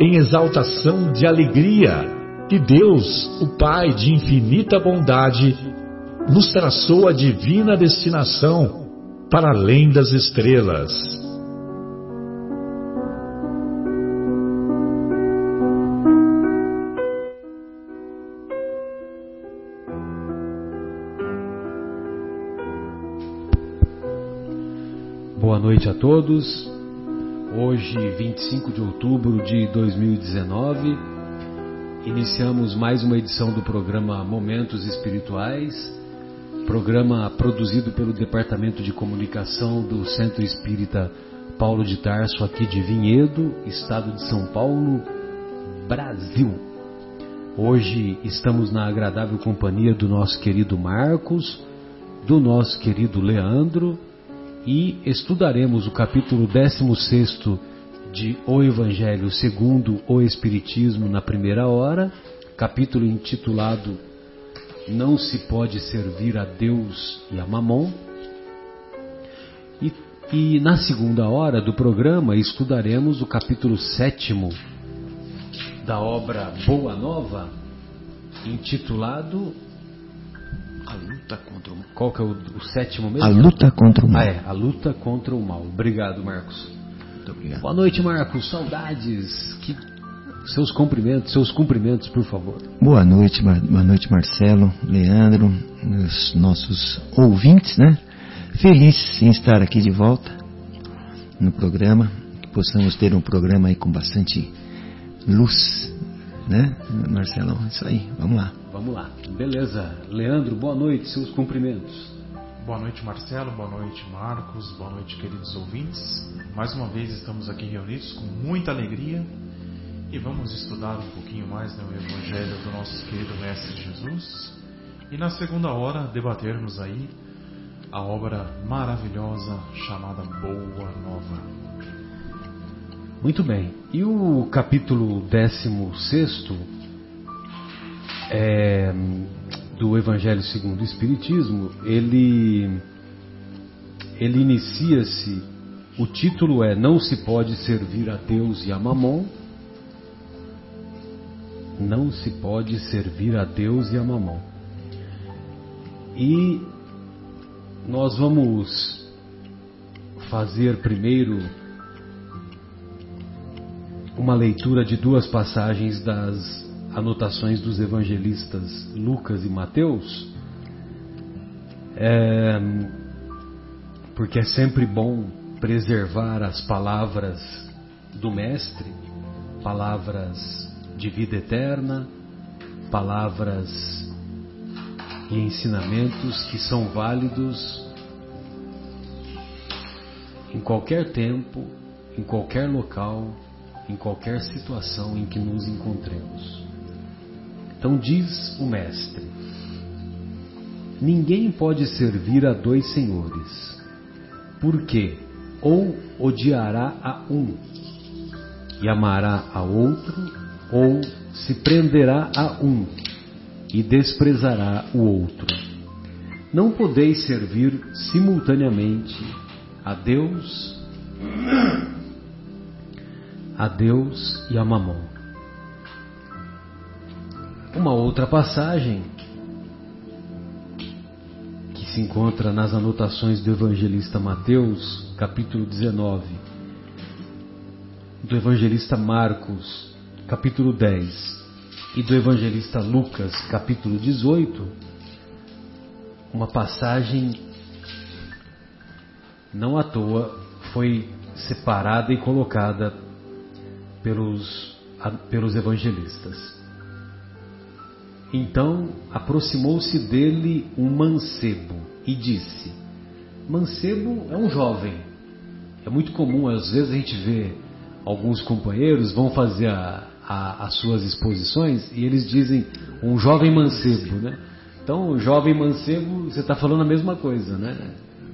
em exaltação de alegria que Deus, o Pai de infinita bondade, nos traçou a divina destinação para além das estrelas. Boa noite a todos. Hoje, 25 de outubro de 2019, iniciamos mais uma edição do programa Momentos Espirituais, programa produzido pelo Departamento de Comunicação do Centro Espírita Paulo de Tarso, aqui de Vinhedo, estado de São Paulo, Brasil. Hoje estamos na agradável companhia do nosso querido Marcos, do nosso querido Leandro e estudaremos o capítulo 16 de O Evangelho segundo o Espiritismo na primeira hora, capítulo intitulado Não se pode servir a Deus e a Mamon. E, e na segunda hora do programa estudaremos o capítulo 7 da obra Boa Nova, intitulado luta contra o mal. Qual que é o, o, sétimo mesmo? A luta contra o mal. Ah, é, a luta contra o mal. Obrigado, Marcos. Muito obrigado. Boa noite, Marcos. Saudades. Que... Seus cumprimentos, seus cumprimentos, por favor. Boa noite, boa noite, Marcelo, Leandro, os nossos ouvintes, né? Feliz em estar aqui de volta no programa, que possamos ter um programa aí com bastante luz, né, Marcelo? Isso aí, vamos lá. Vamos lá. Beleza. Leandro, boa noite, seus cumprimentos. Boa noite, Marcelo. Boa noite, Marcos. Boa noite, queridos ouvintes. Mais uma vez estamos aqui reunidos com muita alegria e vamos estudar um pouquinho mais né, o Evangelho do nosso querido Mestre Jesus. E na segunda hora debatermos aí a obra maravilhosa chamada Boa Nova. Muito bem. E o capítulo 16 é, do Evangelho segundo o Espiritismo, ele, ele inicia-se, o título é Não se pode servir a Deus e a Mamon. Não se pode servir a Deus e a Mamon. E nós vamos fazer primeiro uma leitura de duas passagens das anotações dos evangelistas Lucas e Mateus, é, porque é sempre bom preservar as palavras do Mestre, palavras de vida eterna, palavras e ensinamentos que são válidos em qualquer tempo, em qualquer local, em qualquer situação em que nos encontremos. Então diz o Mestre: Ninguém pode servir a dois senhores, porque ou odiará a um e amará a outro, ou se prenderá a um e desprezará o outro. Não podeis servir simultaneamente a Deus, a Deus e a Mamon. Uma outra passagem que se encontra nas anotações do evangelista Mateus, capítulo 19, do evangelista Marcos, capítulo 10. e do evangelista Lucas, capítulo 18, uma passagem não à toa foi separada e colocada pelos, pelos evangelistas. Então aproximou-se dele um mancebo e disse: Mancebo é um jovem. É muito comum, às vezes a gente vê alguns companheiros vão fazer a, a, as suas exposições e eles dizem um jovem mancebo, né? Então, jovem mancebo, você está falando a mesma coisa, né?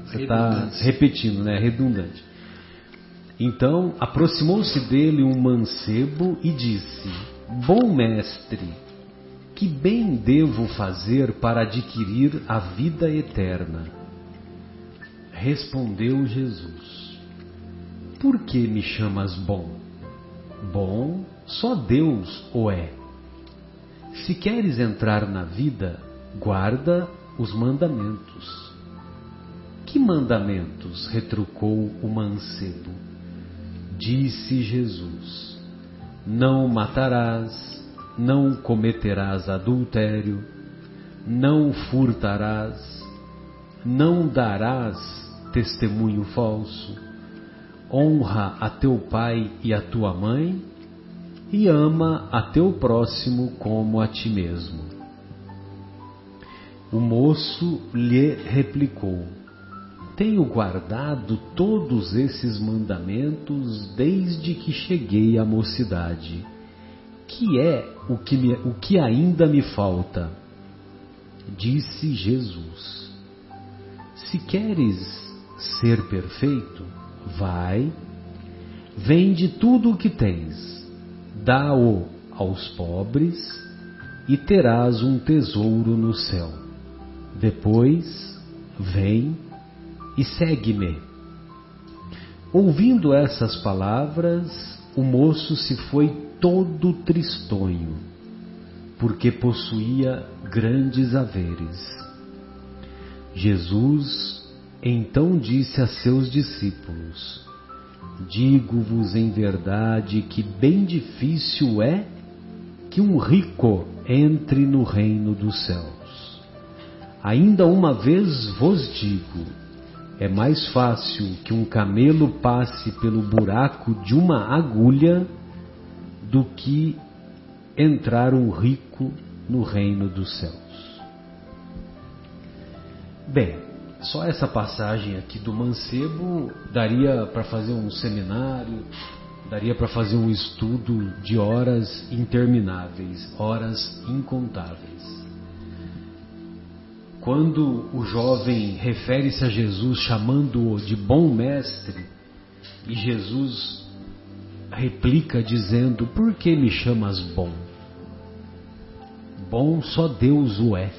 Você está repetindo, né? Redundante. Então, aproximou-se dele um mancebo e disse: Bom mestre, que bem devo fazer para adquirir a vida eterna? Respondeu Jesus: Por que me chamas bom? Bom, só Deus o é. Se queres entrar na vida, guarda os mandamentos. Que mandamentos? retrucou o mancebo. Disse Jesus: Não matarás, não cometerás adultério, não furtarás, não darás testemunho falso, honra a teu pai e a tua mãe, e ama a teu próximo como a ti mesmo. O moço lhe replicou: Tenho guardado todos esses mandamentos desde que cheguei à mocidade. Que é o que, me, o que ainda me falta? Disse Jesus: Se queres ser perfeito, vai, vende tudo o que tens, dá-o aos pobres e terás um tesouro no céu. Depois, vem e segue-me. Ouvindo essas palavras, o moço se foi todo tristonho, porque possuía grandes haveres. Jesus então disse a seus discípulos: Digo-vos em verdade que bem difícil é que um rico entre no reino dos céus. Ainda uma vez vos digo: é mais fácil que um camelo passe pelo buraco de uma agulha do que entrar um rico no reino dos céus. Bem, só essa passagem aqui do mancebo daria para fazer um seminário, daria para fazer um estudo de horas intermináveis, horas incontáveis. Quando o jovem refere-se a Jesus chamando-o de bom mestre, e Jesus replica dizendo: Por que me chamas bom? Bom só Deus o é.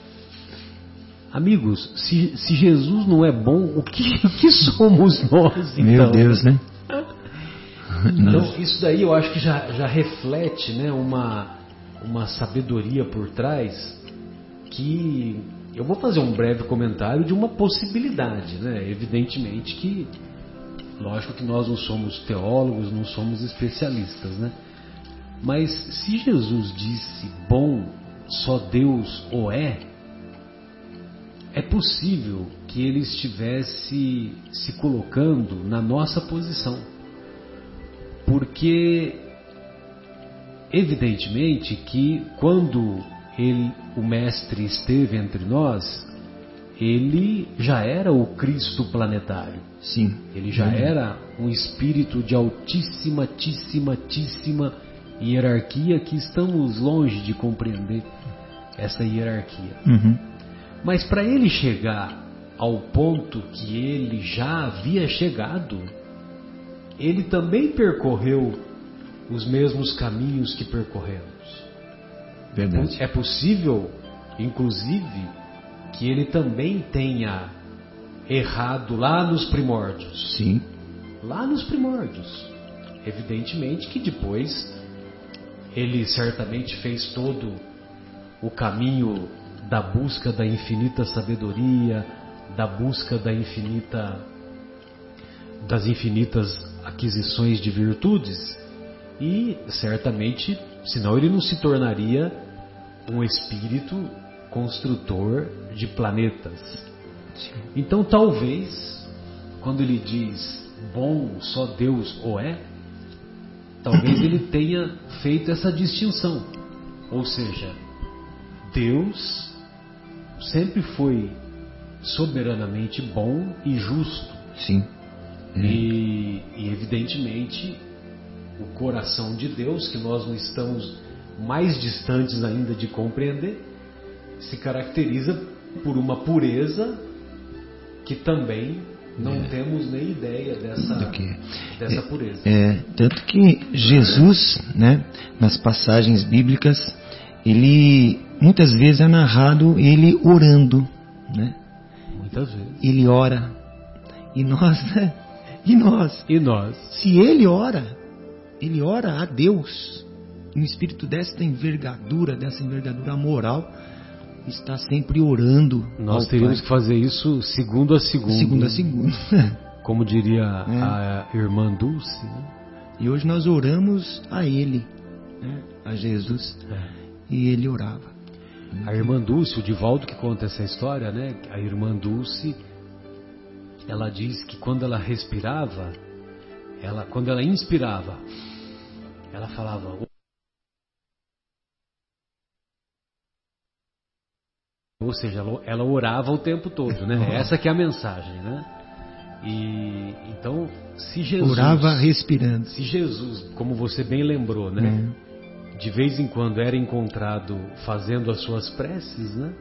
Amigos, se, se Jesus não é bom, o que, o que somos nós então? Meu Deus, né? Então, isso daí eu acho que já, já reflete né, uma, uma sabedoria por trás que eu vou fazer um breve comentário de uma possibilidade, né? Evidentemente que, lógico que nós não somos teólogos, não somos especialistas, né? Mas se Jesus disse bom, só Deus o é, é possível que ele estivesse se colocando na nossa posição. Porque, evidentemente, que quando ele, o Mestre esteve entre nós, ele já era o Cristo planetário. Sim. Ele já era um espírito de altíssima, altíssima, altíssima hierarquia que estamos longe de compreender essa hierarquia. Uhum. Mas para ele chegar ao ponto que ele já havia chegado, ele também percorreu os mesmos caminhos que percorremos. Verdade. É possível, inclusive, que ele também tenha errado lá nos primórdios. Sim. Lá nos primórdios. Evidentemente que depois ele certamente fez todo o caminho da busca da infinita sabedoria, da busca da infinita das infinitas aquisições de virtudes e certamente, senão ele não se tornaria um espírito construtor de planetas. Então, talvez, quando ele diz bom só Deus o é, talvez ele tenha feito essa distinção. Ou seja, Deus sempre foi soberanamente bom e justo. Sim. E, e, evidentemente, o coração de Deus, que nós não estamos mais distantes ainda de compreender, se caracteriza por uma pureza que também não é. temos nem ideia dessa, dessa é, pureza. É, tanto que Jesus, né, nas passagens bíblicas, ele muitas vezes é narrado ele orando, né? Muitas vezes. Ele ora. E nós, né? E nós? E nós? Se ele ora, ele ora a Deus, um espírito dessa envergadura, dessa envergadura moral, está sempre orando. Nós teríamos Pai. que fazer isso segundo a segundo. Segundo a segundo. Como diria é. a irmã Dulce. Né? E hoje nós oramos a Ele, né? a Jesus. É. E ele orava. A irmã Dulce, o Divaldo que conta essa história, né? A irmã Dulce, ela diz que quando ela respirava, ela, quando ela inspirava, ela falava Ou seja, ela orava o tempo todo, né? Essa que é a mensagem, né? E então, se Jesus orava respirando. Se Jesus, como você bem lembrou, né? É. De vez em quando era encontrado fazendo as suas preces, né?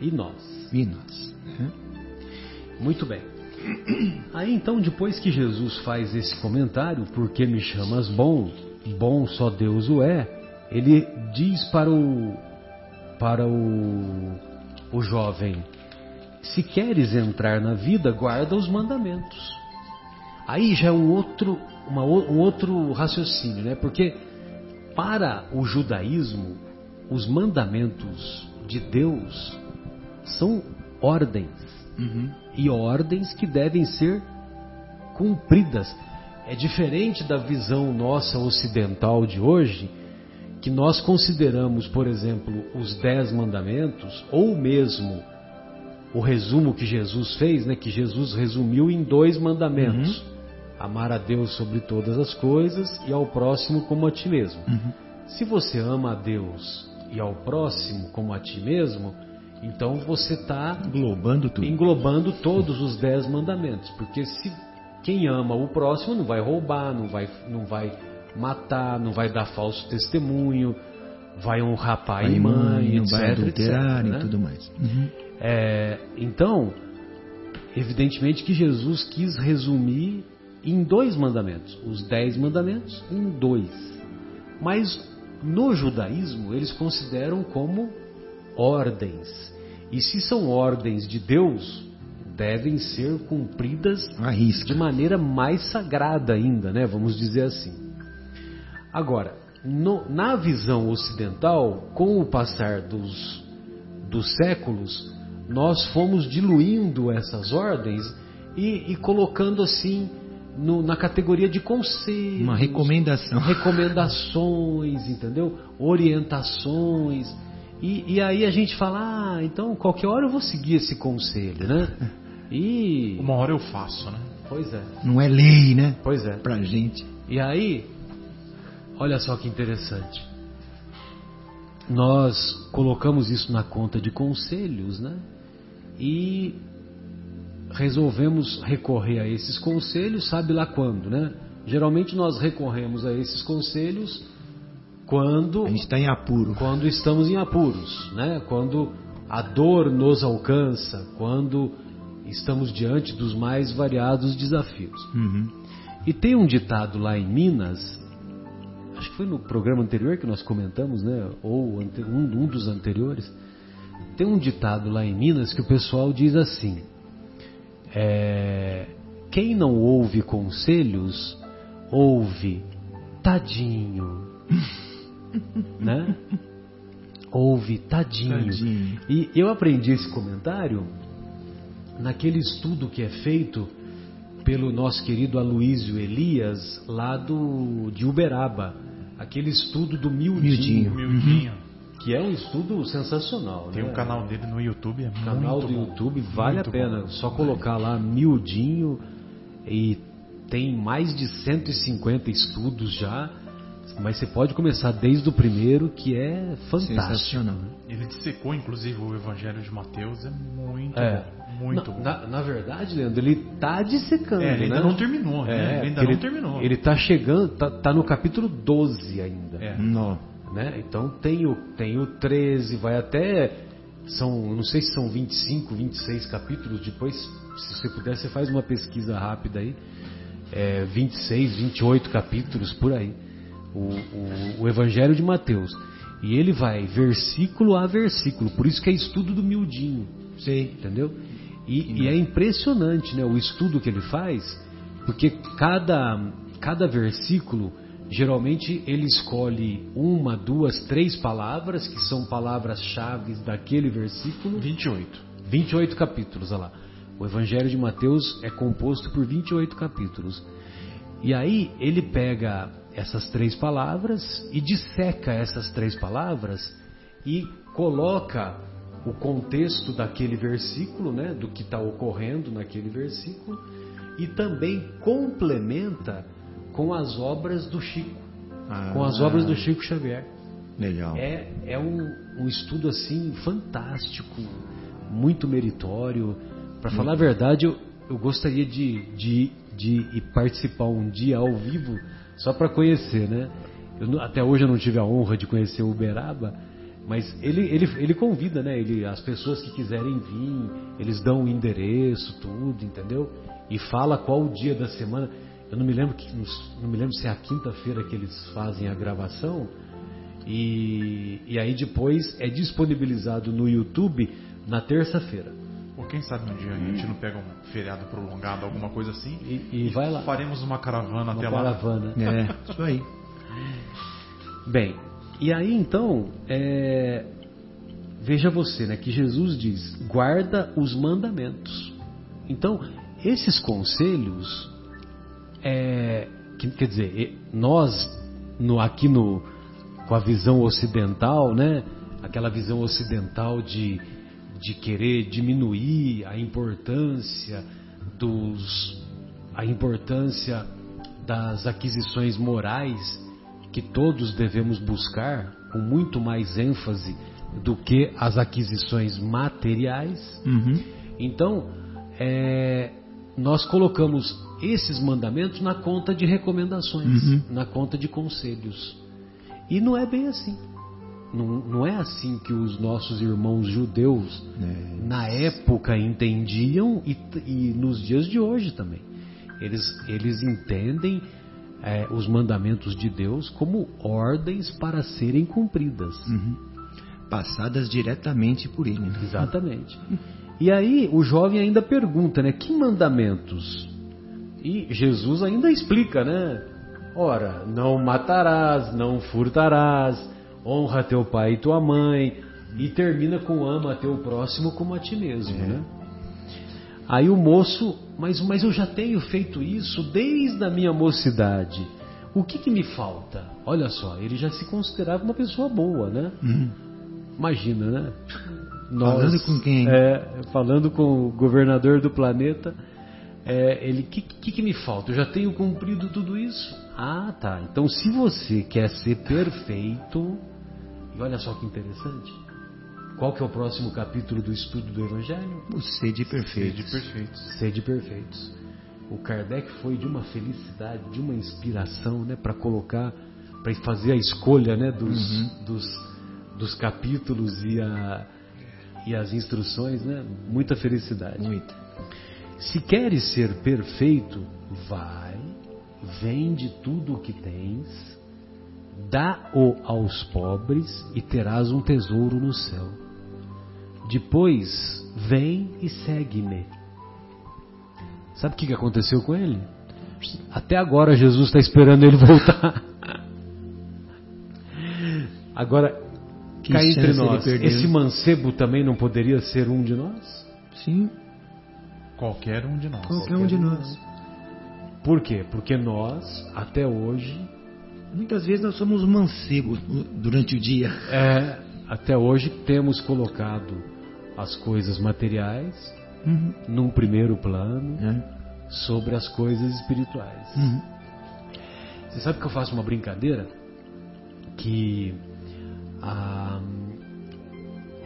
E nós? E nós? É. Muito bem. Aí então, depois que Jesus faz esse comentário, porque me chamas bom, bom só Deus o é, ele diz para o para o, o jovem: se queres entrar na vida, guarda os mandamentos. Aí já é um outro, uma, um outro raciocínio, né? Porque para o judaísmo, os mandamentos de Deus são ordens. Uhum. E ordens que devem ser cumpridas. É diferente da visão nossa ocidental de hoje, que nós consideramos, por exemplo, os dez mandamentos, ou mesmo o resumo que Jesus fez, né, que Jesus resumiu em dois mandamentos: uhum. amar a Deus sobre todas as coisas e ao próximo como a ti mesmo. Uhum. Se você ama a Deus e ao próximo como a ti mesmo, então você está englobando, tudo. englobando todos os dez mandamentos, porque se quem ama o próximo não vai roubar, não vai, não vai matar, não vai dar falso testemunho, vai honrar pai, pai e mãe, mãe etc, vai adulterar etc, né? e tudo mais. Uhum. É, então, evidentemente que Jesus quis resumir em dois mandamentos, os dez mandamentos em dois. Mas no judaísmo eles consideram como ordens. E se são ordens de Deus, devem ser cumpridas de maneira mais sagrada ainda, né? Vamos dizer assim. Agora, no, na visão ocidental, com o passar dos, dos séculos, nós fomos diluindo essas ordens e, e colocando assim no, na categoria de conselhos. Uma recomendação. Recomendações, entendeu? Orientações. E, e, aí a gente fala, ah, então qualquer hora eu vou seguir esse conselho, né? E. Uma hora eu faço, né? Pois é. Não é lei, né? Pois é. Pra gente. E aí, Olha só que interessante. Nós colocamos isso na conta de conselhos, né? E resolvemos recorrer a esses conselhos, sabe lá quando, né? Geralmente nós recorremos a esses conselhos quando a gente está em apuro, quando estamos em apuros, né? Quando a dor nos alcança, quando estamos diante dos mais variados desafios. Uhum. E tem um ditado lá em Minas acho que foi no programa anterior que nós comentamos, né? Ou um, um dos anteriores. Tem um ditado lá em Minas que o pessoal diz assim: é, quem não ouve conselhos, ouve tadinho, né? Ouve tadinho. tadinho. E eu aprendi esse comentário naquele estudo que é feito pelo nosso querido Aloísio Elias, lá do, de Uberaba aquele estudo do miudinho. miudinho. que é um estudo sensacional. Tem né? um canal dele no YouTube, é O canal muito do bom. YouTube vale Muito a pena. bom. Só colocar lá miudinho e tem mais de 150 estudos já. Mas você pode começar desde o primeiro, que é fantástico. Sensacional. né? Ele dissecou, inclusive, o Evangelho de Mateus, é muito É. bom. Muito na, bom. Na, na verdade, Leandro, ele tá dissecando, É, ele ainda né? não terminou, né? Ele ainda porque não terminou. Ele tá chegando, tá, tá no capítulo 12 ainda. É. Nó. né? Então tem o, tem o 13, vai até. São, não sei se são 25, 26 capítulos. Depois, se você puder, você faz uma pesquisa rápida aí. É, 26, 28 capítulos por aí. O, o, o Evangelho de Mateus. E ele vai versículo a versículo. Por isso que é estudo do miudinho. Sei. Entendeu? E, e é impressionante né, o estudo que ele faz, porque cada, cada versículo, geralmente ele escolhe uma, duas, três palavras, que são palavras-chave daquele versículo. 28. 28 capítulos, olha lá. O Evangelho de Mateus é composto por 28 capítulos. E aí ele pega essas três palavras e disseca essas três palavras e coloca o contexto daquele versículo, né, do que está ocorrendo naquele versículo, e também complementa com as obras do Chico, com as Ah, obras do Chico Xavier. Legal. É, é um, um estudo assim fantástico, muito meritório. Para falar a verdade, eu, eu gostaria de, de, de participar um dia ao vivo só para conhecer, né? Eu até hoje eu não tive a honra de conhecer o Uberaba, mas ele, ele, ele convida, né? Ele, as pessoas que quiserem vir, eles dão o endereço, tudo, entendeu? E fala qual o dia da semana. Eu não me lembro que não me lembro se é a quinta-feira que eles fazem a gravação. E, e aí depois é disponibilizado no YouTube na terça-feira. Ou quem sabe um dia a gente não pega um feriado prolongado, alguma coisa assim. E, e vai lá. Faremos uma caravana Uma até lá. caravana. É, isso aí. Bem, e aí então, é, veja você, né, que Jesus diz: guarda os mandamentos. Então, esses conselhos, é, que- quer dizer, nós no, aqui no, com a visão ocidental, né, aquela visão ocidental de, de querer diminuir a importância dos, a importância das aquisições morais que todos devemos buscar com muito mais ênfase do que as aquisições materiais. Uhum. Então, é, nós colocamos esses mandamentos na conta de recomendações, Uhum. na conta de conselhos. E não é bem assim. Não, não é assim que os nossos irmãos judeus, É. na época, entendiam e, e nos dias de hoje também. Eles, eles entendem é, os mandamentos de Deus como ordens para serem cumpridas. Uhum. Passadas diretamente por ele. né? Exatamente. E aí o jovem ainda pergunta, né? Que mandamentos? E Jesus ainda explica, né? Ora, não matarás, não furtarás, honra teu pai e tua mãe, e termina com ama teu próximo como a ti mesmo, né? Aí o moço, mas, mas eu já tenho feito isso desde a minha mocidade. O que, que me falta? Olha só, ele já se considerava uma pessoa boa, né? Uhum. Imagina, né? Falando com quem? É, falando com o governador do planeta. É, ele, o que, que, que me falta? Eu já tenho cumprido tudo isso? Ah, tá. Então, se você quer ser perfeito, e olha só que interessante. Qual que é o próximo capítulo do estudo do Evangelho? O sede perfeito. Sede perfeitos. Sede perfeitos. O Kardec foi de uma felicidade, de uma inspiração, né, para colocar, para fazer a escolha, né, dos, dos, dos capítulos e, a, e as instruções, né, muita felicidade. Muito. Se queres ser perfeito, vai, vende tudo o que tens, dá-o aos pobres e terás um tesouro no céu. Depois, vem e segue-me. Sabe o que que aconteceu com ele? Até agora Jesus está esperando ele voltar. Agora, Que cá entre nós, esse mancebo também não poderia ser um de nós? Sim, Qualquer um de nós. qualquer um de nós. Por quê? Porque nós, até hoje, Muitas vezes nós somos mancebos durante o dia. é, até hoje temos colocado as coisas materiais uhum. num primeiro plano é. sobre as coisas espirituais. Uhum. Você sabe que eu faço uma brincadeira que ah,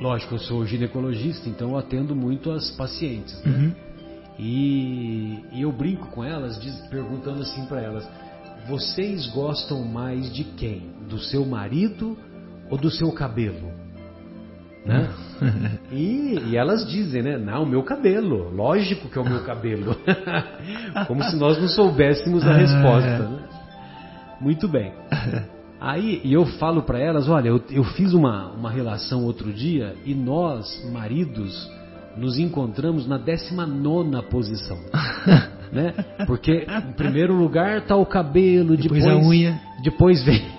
lógico eu sou ginecologista então eu atendo muito as pacientes né? uhum. e, e, eu brinco com elas diz, perguntando assim para elas vocês gostam mais de quem do seu marido ou do seu cabelo né? E, e, elas dizem, né? Não, o meu cabelo. Lógico que é o meu cabelo. Como se nós não soubéssemos a resposta. É. Né? Muito bem. Aí eu falo para elas, olha, eu, eu fiz uma, uma relação outro dia e nós, maridos, nos encontramos na 19 posição. né? Porque em primeiro lugar tá o cabelo, depois, depois a unha, depois vem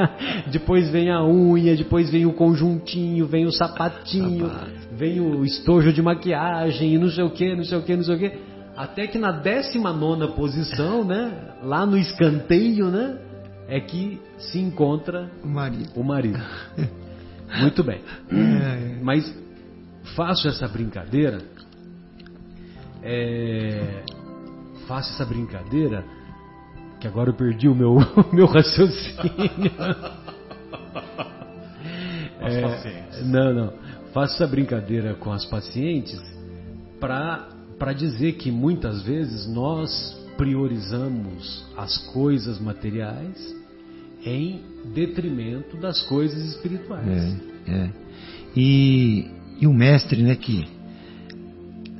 depois vem a unha, depois vem o conjuntinho, vem o sapatinho, Sapato. vem o estojo de maquiagem e não sei o que, não sei o que, não sei o que. Até que na 19 posição, né? Lá no escanteio, né? É que se encontra o marido. O marido. Muito bem. É. Mas faço essa brincadeira. É, faço essa brincadeira que agora eu perdi o meu, meu raciocínio. é, não, não. Faço essa brincadeira com as pacientes para dizer que muitas vezes nós priorizamos as coisas materiais em detrimento das coisas espirituais. É, é. E, e o mestre, né, que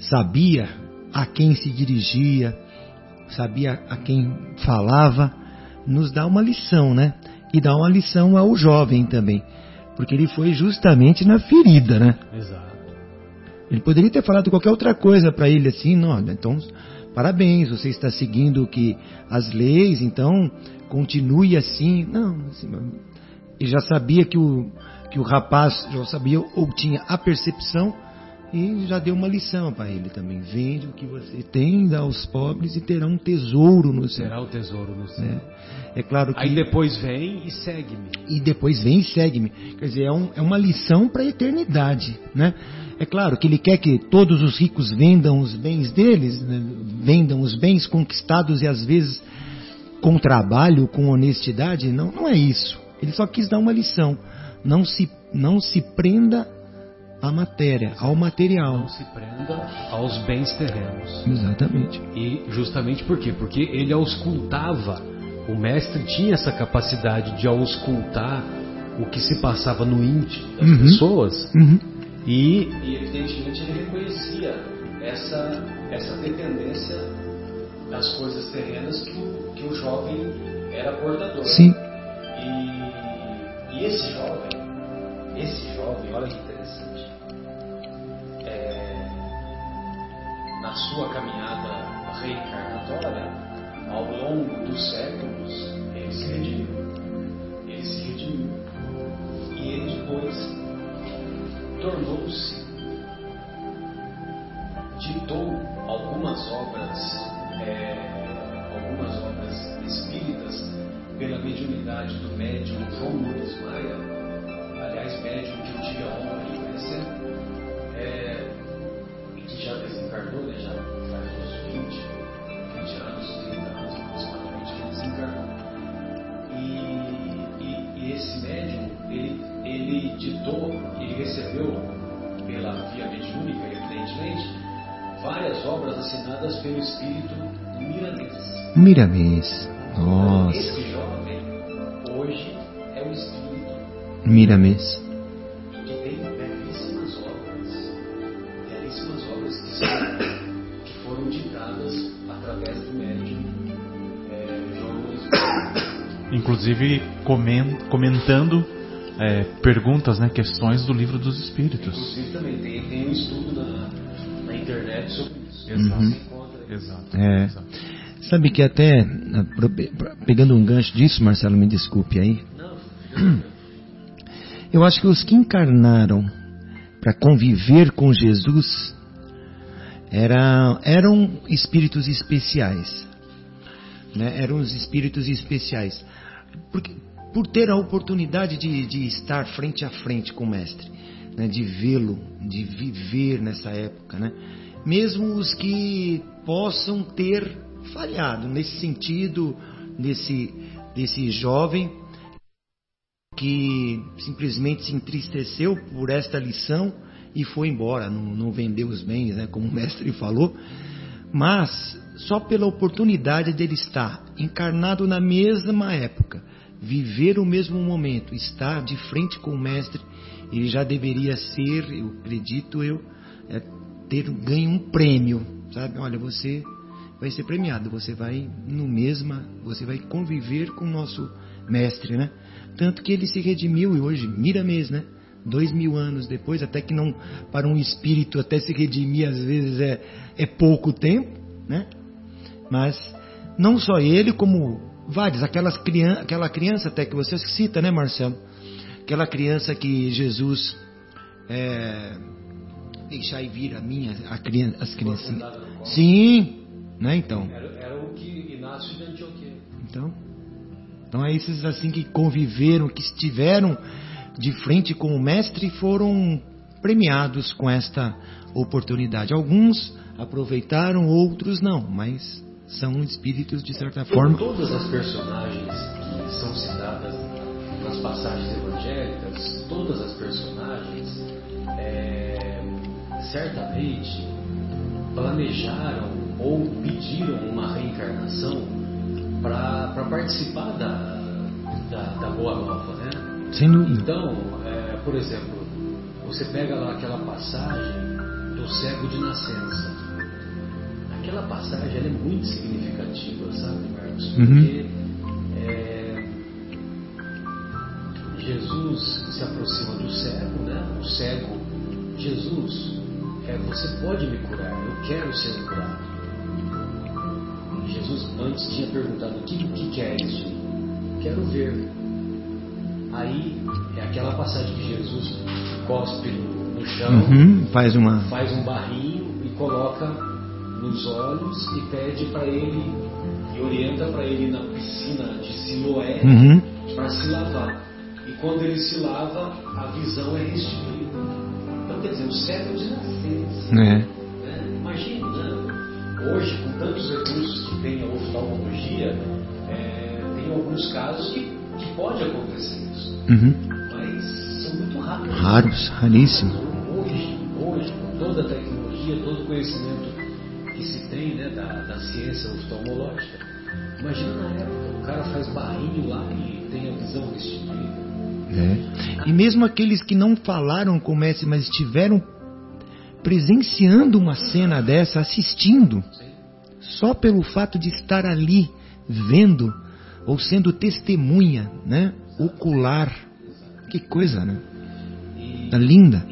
sabia a quem se dirigia, sabia a quem falava, nos dá uma lição, né? E dá uma lição ao jovem também, porque ele foi justamente na ferida, né? Exato. Ele poderia ter falado qualquer outra coisa para ele assim, não, então parabéns, você está seguindo que as leis, então continue assim. Não, assim, ele já sabia que o que o rapaz já sabia ou tinha a percepção e já deu uma lição para ele também. Vende o que você tem, dá aos pobres e terá um tesouro no céu. Terá o tesouro no céu. É, é claro que. Aí depois vem e segue-me. E depois vem e segue-me. Quer dizer, é, um, é uma lição para a eternidade, né? É claro que ele quer que todos os ricos vendam os bens deles, né? vendam os bens conquistados e às vezes com trabalho, com honestidade. Não, não é isso. Ele só quis dar uma lição. Não se, não se prenda à matéria, ao material. Não se prenda aos bens terrenos. Exatamente. E justamente por quê? Porque ele auscultava, o mestre tinha essa capacidade de auscultar o que se passava no íntimo das uhum. pessoas uhum. E, e, evidentemente ele reconhecia essa, essa dependência das coisas terrenas que o, que o jovem era portador. Sim. E, e esse jovem, esse jovem, olha que na sua caminhada reencarnatória, ao longo dos séculos, ele se redimiu. Ele se redimiu. E ele depois tornou-se, ditou algumas obras, é, algumas obras espíritas pela mediunidade do médium João Nunes Maia, aliás, médium que eu tive a honra de conhecer, é, ditou, ele recebeu pela via mediúnica, evidentemente, várias obras assinadas pelo espírito Miramês. Miramês, nossa. Esse jovem, hoje, é o espírito Miramês. que foram ditadas através do médium é, João Luiz Inclusive comentando é, perguntas, né, questões do livro dos Espíritos. Inclusive também tem, tem um estudo na, na internet sobre isso. Exato. Uhum. Exato. É. Exato. Sabe que até, pegando um gancho disso, Marcelo, me desculpe aí. Não, eu acho que os que encarnaram para conviver com Jesus era, eram espíritos especiais. Né? Eram os espíritos especiais. Porque, por ter a oportunidade de, de estar frente a frente com o Mestre, né? de vê-lo, de viver nessa época. Né? Mesmo os que possam ter falhado nesse sentido, desse, desse jovem que simplesmente se entristeceu por esta lição e foi embora, não, não vendeu os bens, né, como o mestre falou, mas só pela oportunidade dele estar encarnado na mesma época, viver o mesmo momento, estar de frente com o mestre, ele já deveria ser, eu acredito eu, é, ter ganho um prêmio, sabe? Olha, você vai ser premiado, você vai no mesma, você vai conviver com o nosso mestre, né? Tanto que ele se redimiu e hoje, mira mês, né? Dois mil anos depois, até que não, para um espírito até se redimir às vezes é, é pouco tempo, né? Mas não só ele, como vários, aquelas criança, aquela criança até que você cita, né, Marcelo? Aquela criança que Jesus é, deixai vir a minha, a criança, as crianças. Sim, né? Então. Era, era o que Inácio de Antioquia. Então. Então é esses assim que conviveram, que estiveram de frente com o mestre foram premiados com esta oportunidade. Alguns aproveitaram, outros não, mas são espíritos de certa forma. Todas as personagens que são citadas nas passagens evangélicas, todas as personagens é, certamente planejaram ou pediram uma reencarnação para participar da, da, da, Boa Nova, né? Sem dúvida. Então, é, por exemplo, você pega lá aquela passagem do cego de nascença. Aquela passagem é muito significativa, sabe, Marcos? Uhum. Porque uhum. é, Jesus se aproxima do cego, né? O cego, Jesus, é, você pode me curar, eu quero ser curado. Jesus antes tinha perguntado: O que, que queres? Quero ver. Aí é aquela passagem que Jesus cospe no, no chão, uhum, faz, uma... faz um barrinho e coloca nos olhos e pede para ele, e orienta para ele na piscina de Siloé uhum. para se lavar. E quando ele se lava, a visão é restituída. Então quer dizer, o cérebro de nascença. É. Né? Imagina, né? hoje com tantos recursos tem a oftalmologia, é, tem alguns casos que, que pode acontecer isso. Uhum. Mas são muito raros. Raros, raríssimos. Hoje, hoje, com toda a tecnologia, todo o conhecimento que se tem né, da, da ciência oftalmológica, imagina na época, o cara faz barrinho lá e tem a visão restituída. É. E mesmo aqueles que não falaram com o mestre, mas estiveram presenciando uma cena dessa, assistindo, Sim só pelo fato de estar ali vendo ou sendo testemunha, né? Ocular. Que coisa, né? E, tá linda.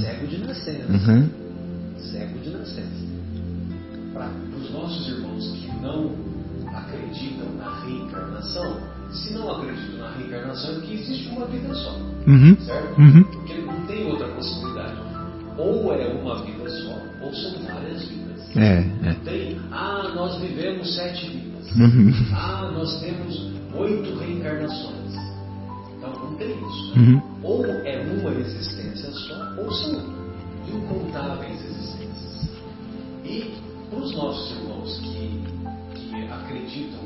Cego de nascença. Uhum. Cego de nascença. Para os nossos irmãos que não acreditam na reencarnação, se não acreditam na reencarnação, é porque existe uma vida só. Uhum. Certo? Uhum. Porque não tem outra possibilidade. Ou é uma vida só, ou são várias vidas. É, é. Tem, ah, nós vivemos sete vidas. Uhum. Ah, nós temos oito reencarnações. Não tem isso. Uhum. Ou é uma existência só, ou são incontáveis existências. E para os nossos irmãos que acreditam,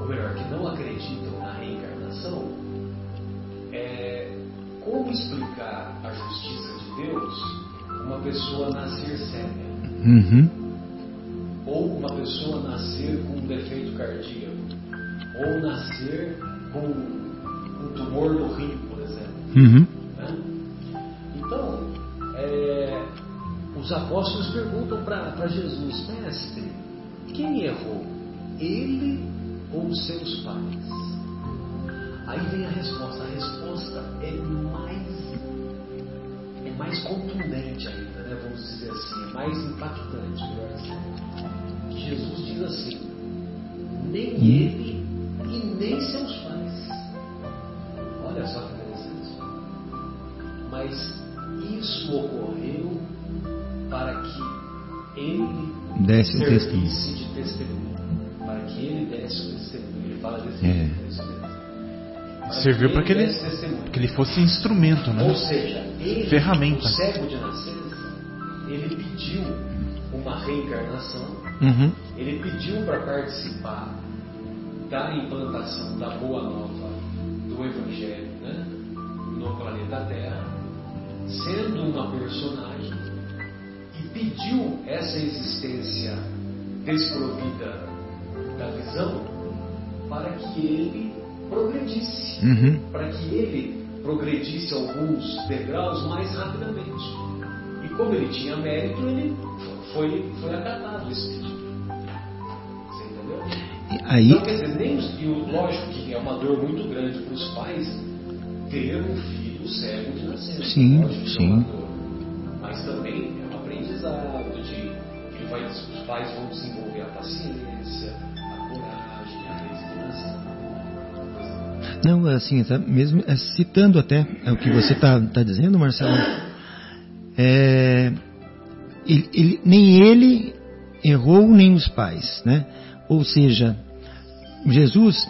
ou melhor, que não acreditam na reencarnação, é, como explicar a justiça de Deus uma pessoa nascer cega? Uhum. Ou uma pessoa nascer com um defeito cardíaco? Ou nascer com um tumor no rim, por exemplo? Uhum. Né? Então, é, os apóstolos perguntam para Jesus, mestre, quem errou? Ele ou seus pais? Aí vem a resposta. A resposta é mais é mais contundente ainda, né? Vamos dizer assim, é mais impactante, melhor. Jesus diz assim: nem hum. ele e nem seus pais. Olha só que interessante. Mas isso ocorreu para que ele desse o testemunho. de testemunho. Para que ele desse o testemunho. Ele fala desse É. testemunho. Serviu para que ele, que ele fosse instrumento, né? Ou seja, ele, Ferramenta. o cego de nascença, ele pediu uma reencarnação, Uhum. ele pediu para participar da implantação da Boa Nova do Evangelho no planeta Terra, sendo uma personagem, e pediu essa existência desprovida da visão para que ele progredisse Uhum. para que ele progredisse alguns degraus mais rapidamente. E como ele tinha mérito, ele foi, foi acatado esse pedido. Você entendeu? Aí, Então, quer dizer, nem os, e lógico que é uma dor muito grande para os pais ter um filho cego de nascença. Sim, que é sim. Mas também é um aprendizado de que vai, os pais vão desenvolver a paciência, a coragem, a resignação. não, assim, tá, mesmo é, citando até é, o que você está dizendo, Marcelo, é, ele- ele- nem ele errou, nem os pais, né? Ou seja, Jesus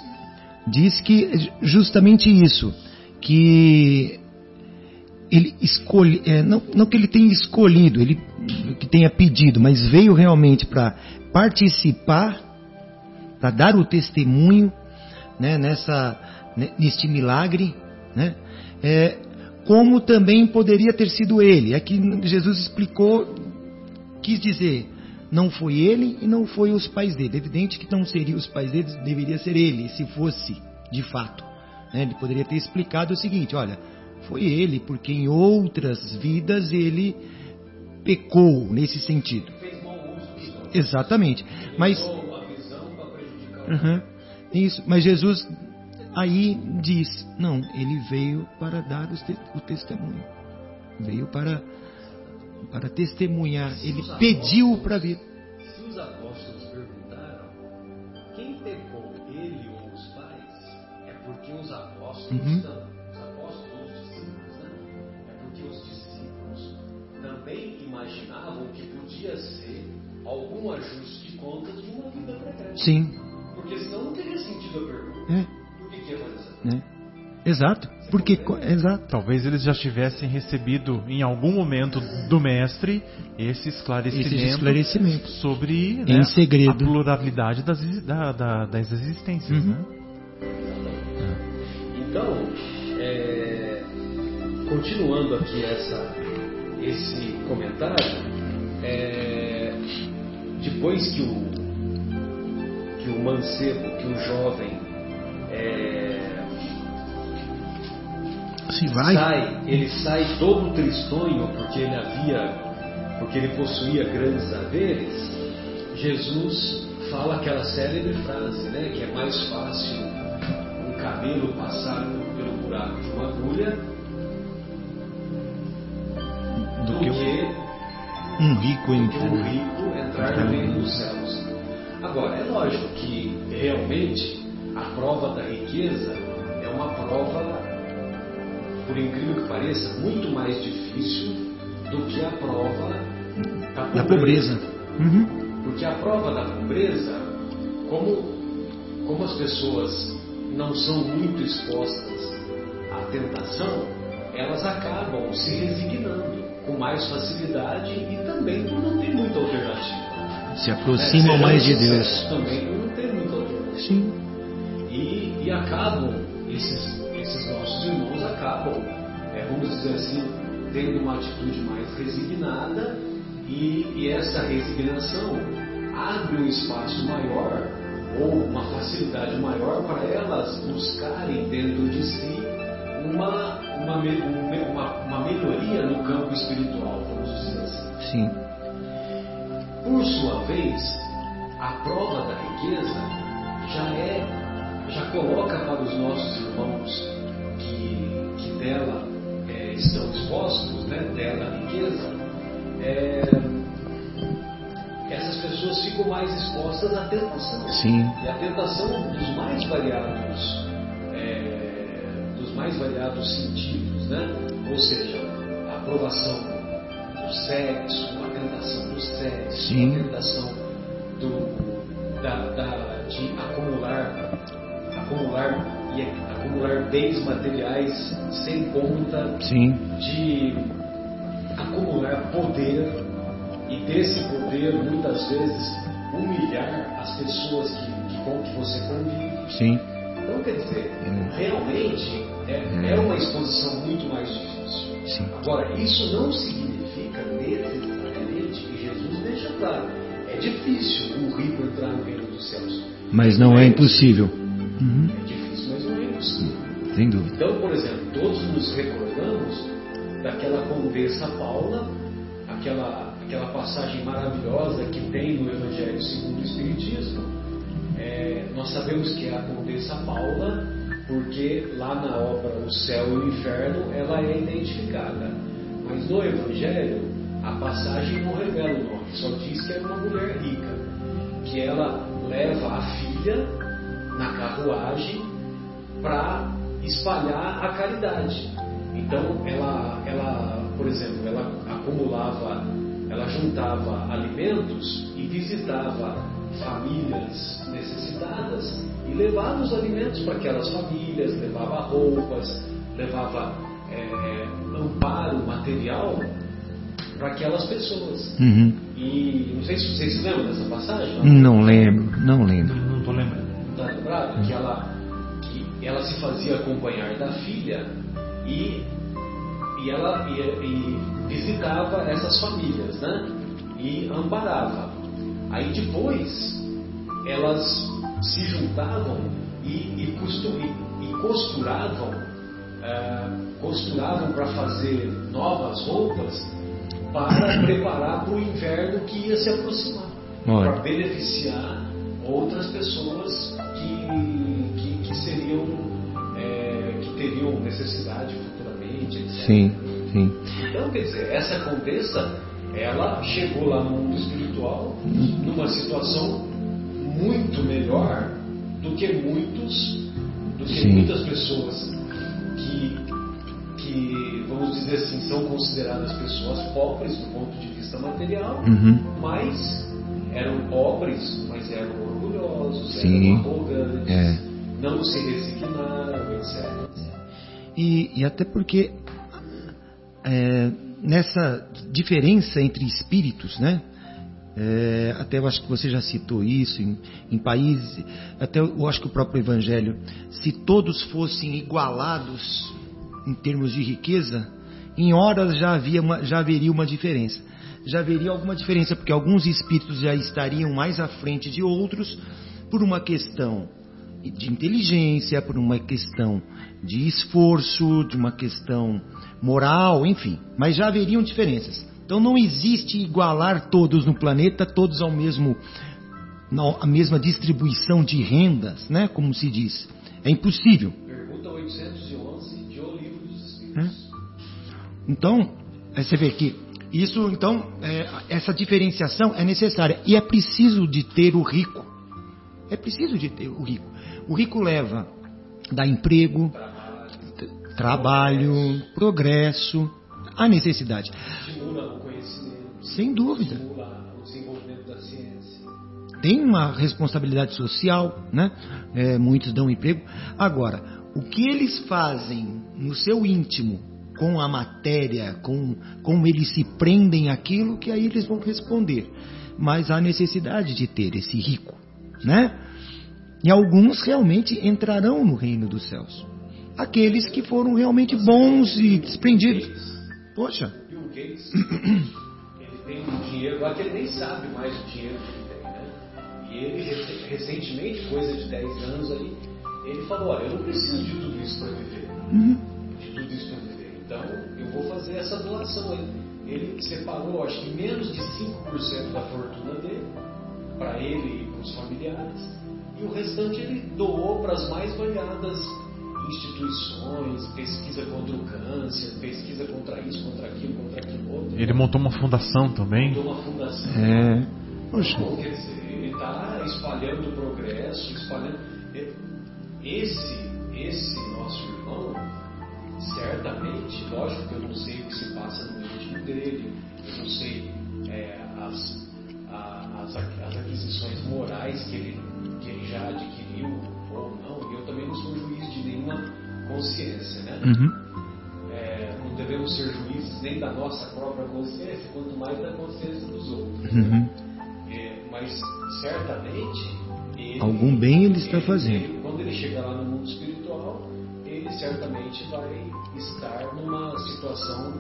diz que justamente isso, que ele escolhe, é, não, não que ele tenha escolhido, ele que tenha pedido, mas veio realmente para participar, para dar o testemunho né, nessa, né, neste milagre, né, é, como também poderia ter sido ele. Que Jesus explicou, quis dizer, não foi ele e não foi os pais dele. É evidente que não seriam os pais dele, deveria ser ele, se fosse de fato. Né. Ele poderia ter explicado o seguinte: olha, foi ele, porque em outras vidas ele pecou nesse sentido. Fez mau uso. Exatamente. Mas Uhum. Isso, mas Jesus aí diz: não, ele veio para dar o testemunho. Veio para, para testemunhar. Ele pediu para vir. Uhum. tam- os apóstolos os discípulos, né? É porque os discípulos também imaginavam que podia ser algum ajuste de contas de uma vida pregressa. Sim, Porque senão não teria sentido a pergunta. é, Por que que ia fazer essa né? Exato. Porque, exato. Talvez eles já tivessem recebido em algum momento do mestre esse esclarecimento, Esse esclarecimento. sobre Em né, segredo. a pluralidade das, da- da- das existências. Uhum. Né? Continuando aqui essa, esse comentário, é, depois que o, que o mancebo, que o jovem é, sai, ele sai todo tristonho porque ele havia, porque ele possuía grandes haveres, Jesus fala aquela célebre frase, né, que é mais fácil um camelo passar pelo buraco de uma agulha do, Do que que um rico entrar no reino dos céus. Agora, é lógico que realmente a prova da riqueza é uma prova, por incrível que pareça, muito mais difícil do que a prova da pobreza. Da pobreza. Uhum. Porque a prova da pobreza, como, como as pessoas não são muito expostas à tentação, elas acabam se resignando com mais facilidade e também por não ter muita alternativa. Se aproximam Né? mais de Deus. Também por não ter muita alternativa. Sim. E, e acabam, esses, esses nossos irmãos acabam, é, vamos dizer assim, tendo uma atitude mais resignada e, e essa resignação abre um espaço maior ou uma facilidade maior para elas buscarem dentro de si uma, uma, um- uma, uma melhoria no campo espiritual, vamos dizer assim. Sim. Por sua vez, a prova da riqueza já é, já coloca para os nossos irmãos que, que dela é, estão expostos, né, dela a riqueza, é, essas pessoas ficam mais expostas à tentação. Sim. E a tentação dos mais variados, dos mais variados sentidos, né? Ou seja, aprovação do sexo, a tentação do sexo, Sim. a tentação do, da, da, de acumular, acumular e acumular bens materiais sem conta, Sim. de acumular poder e desse poder muitas vezes humilhar as pessoas que, que com que você convive. Sim. Então, quer dizer, Hum. realmente é, é uma exposição muito mais difícil. Sim. Agora, isso não significa necessariamente que Jesus deixa claro. É difícil o rico entrar no reino dos céus. Mas não é impossível. Uhum. É difícil, mas não é impossível. Sem dúvida. Então, por exemplo, todos nos recordamos daquela condessa Paula, aquela, aquela passagem maravilhosa que tem no Evangelho segundo o Espiritismo. É, nós sabemos que é a condessa Paula, porque lá na obra O Céu e o Inferno ela é identificada. Mas no Evangelho, a passagem não revela o nome, só diz que é uma mulher rica, que ela leva a filha na carruagem para espalhar a caridade. Então, ela, ela, por exemplo, ela acumulava, ela juntava alimentos e visitava famílias necessitadas e levava os alimentos para aquelas famílias, levava roupas, levava é, amparo material para aquelas pessoas. Uhum. E não sei se vocês se lembram dessa passagem. Não lembro, não lembro. Não estou lembrando. Está lembrado? Que ela, que ela se fazia acompanhar da filha e, e ela e, e visitava essas famílias, né? E amparava. Aí depois elas se juntavam e, e, e, e costuravam, eh, costuravam para fazer novas roupas para preparar para o inverno que ia se aproximar, para beneficiar outras pessoas que, que, que seriam é, que teriam necessidade futuramente, etc. Sim, sim. Então, quer dizer, essa condessa, ela chegou lá no mundo espiritual numa situação muito melhor do que muitos, do que Sim. muitas pessoas que, que, vamos dizer assim, são consideradas pessoas pobres do ponto de vista material, Uhum. mas eram pobres, mas eram orgulhosos, Sim. eram arrogantes, É. não se resignaram, etc. E, e até porque é, nessa diferença entre espíritos, né? É, até eu acho que você já citou isso em, em países, até eu acho que o próprio Evangelho, se todos fossem igualados em termos de riqueza, em horas já, havia uma, já haveria uma diferença. Já haveria alguma diferença, porque alguns espíritos já estariam mais à frente de outros por uma questão de inteligência, por uma questão de esforço, de uma questão moral, enfim. Mas já haveriam diferenças. Então não existe igualar todos no planeta, todos ao mesmo na- a mesma distribuição de rendas, né? Como se diz. É impossível. Pergunta 811 de O Livro dos Espíritos. né? Então, você vê que isso, então, é, essa diferenciação é necessária e é preciso de ter o rico. É preciso de ter o rico. O rico leva dá emprego, trabalho, progresso, a necessidade. Estimula o conhecimento, Sem dúvida. estimula o desenvolvimento da ciência. tem uma responsabilidade social, né? É, muitos dão emprego. Agora, o que eles fazem no seu íntimo com a matéria, com como eles se prendem àquilo, que aí eles vão responder. Mas há necessidade de ter esse rico, né? E alguns realmente entrarão no reino dos céus. Aqueles que foram realmente bons e desprendidos. Poxa, Bill Gates, ele tem um dinheiro lá que ele nem sabe mais o dinheiro que ele tem, né? E ele, rec- recentemente, coisa de 10 anos aí, ele falou, olha, eu não preciso de tudo isso para viver. De tudo isso para viver. Então, eu vou fazer essa doação aí. Ele separou, acho que menos de 5% da fortuna dele, para ele e para os familiares, e o restante ele doou para as mais variadas instituições, pesquisa contra o câncer, pesquisa contra isso, contra aquilo, contra aquilo outro. Ele montou uma fundação também. Montou uma fundação. é. Poxa, Bom, quer dizer, ele está espalhando o progresso, espalhando. Esse, esse nosso irmão, certamente, lógico que eu não sei o que se passa no sei é, as, a, as, as, aquisições morais que ele, que ele já adquiriu ou não, e eu também não sou juiz de nenhuma consciência, né? Uhum. É, não devemos ser juízes nem da nossa própria consciência, quanto mais da consciência dos outros. Né? Uhum. É, mas certamente ele, algum bem ele está fazendo. Ele, quando ele chegar lá no mundo espiritual, ele certamente vai estar numa situação,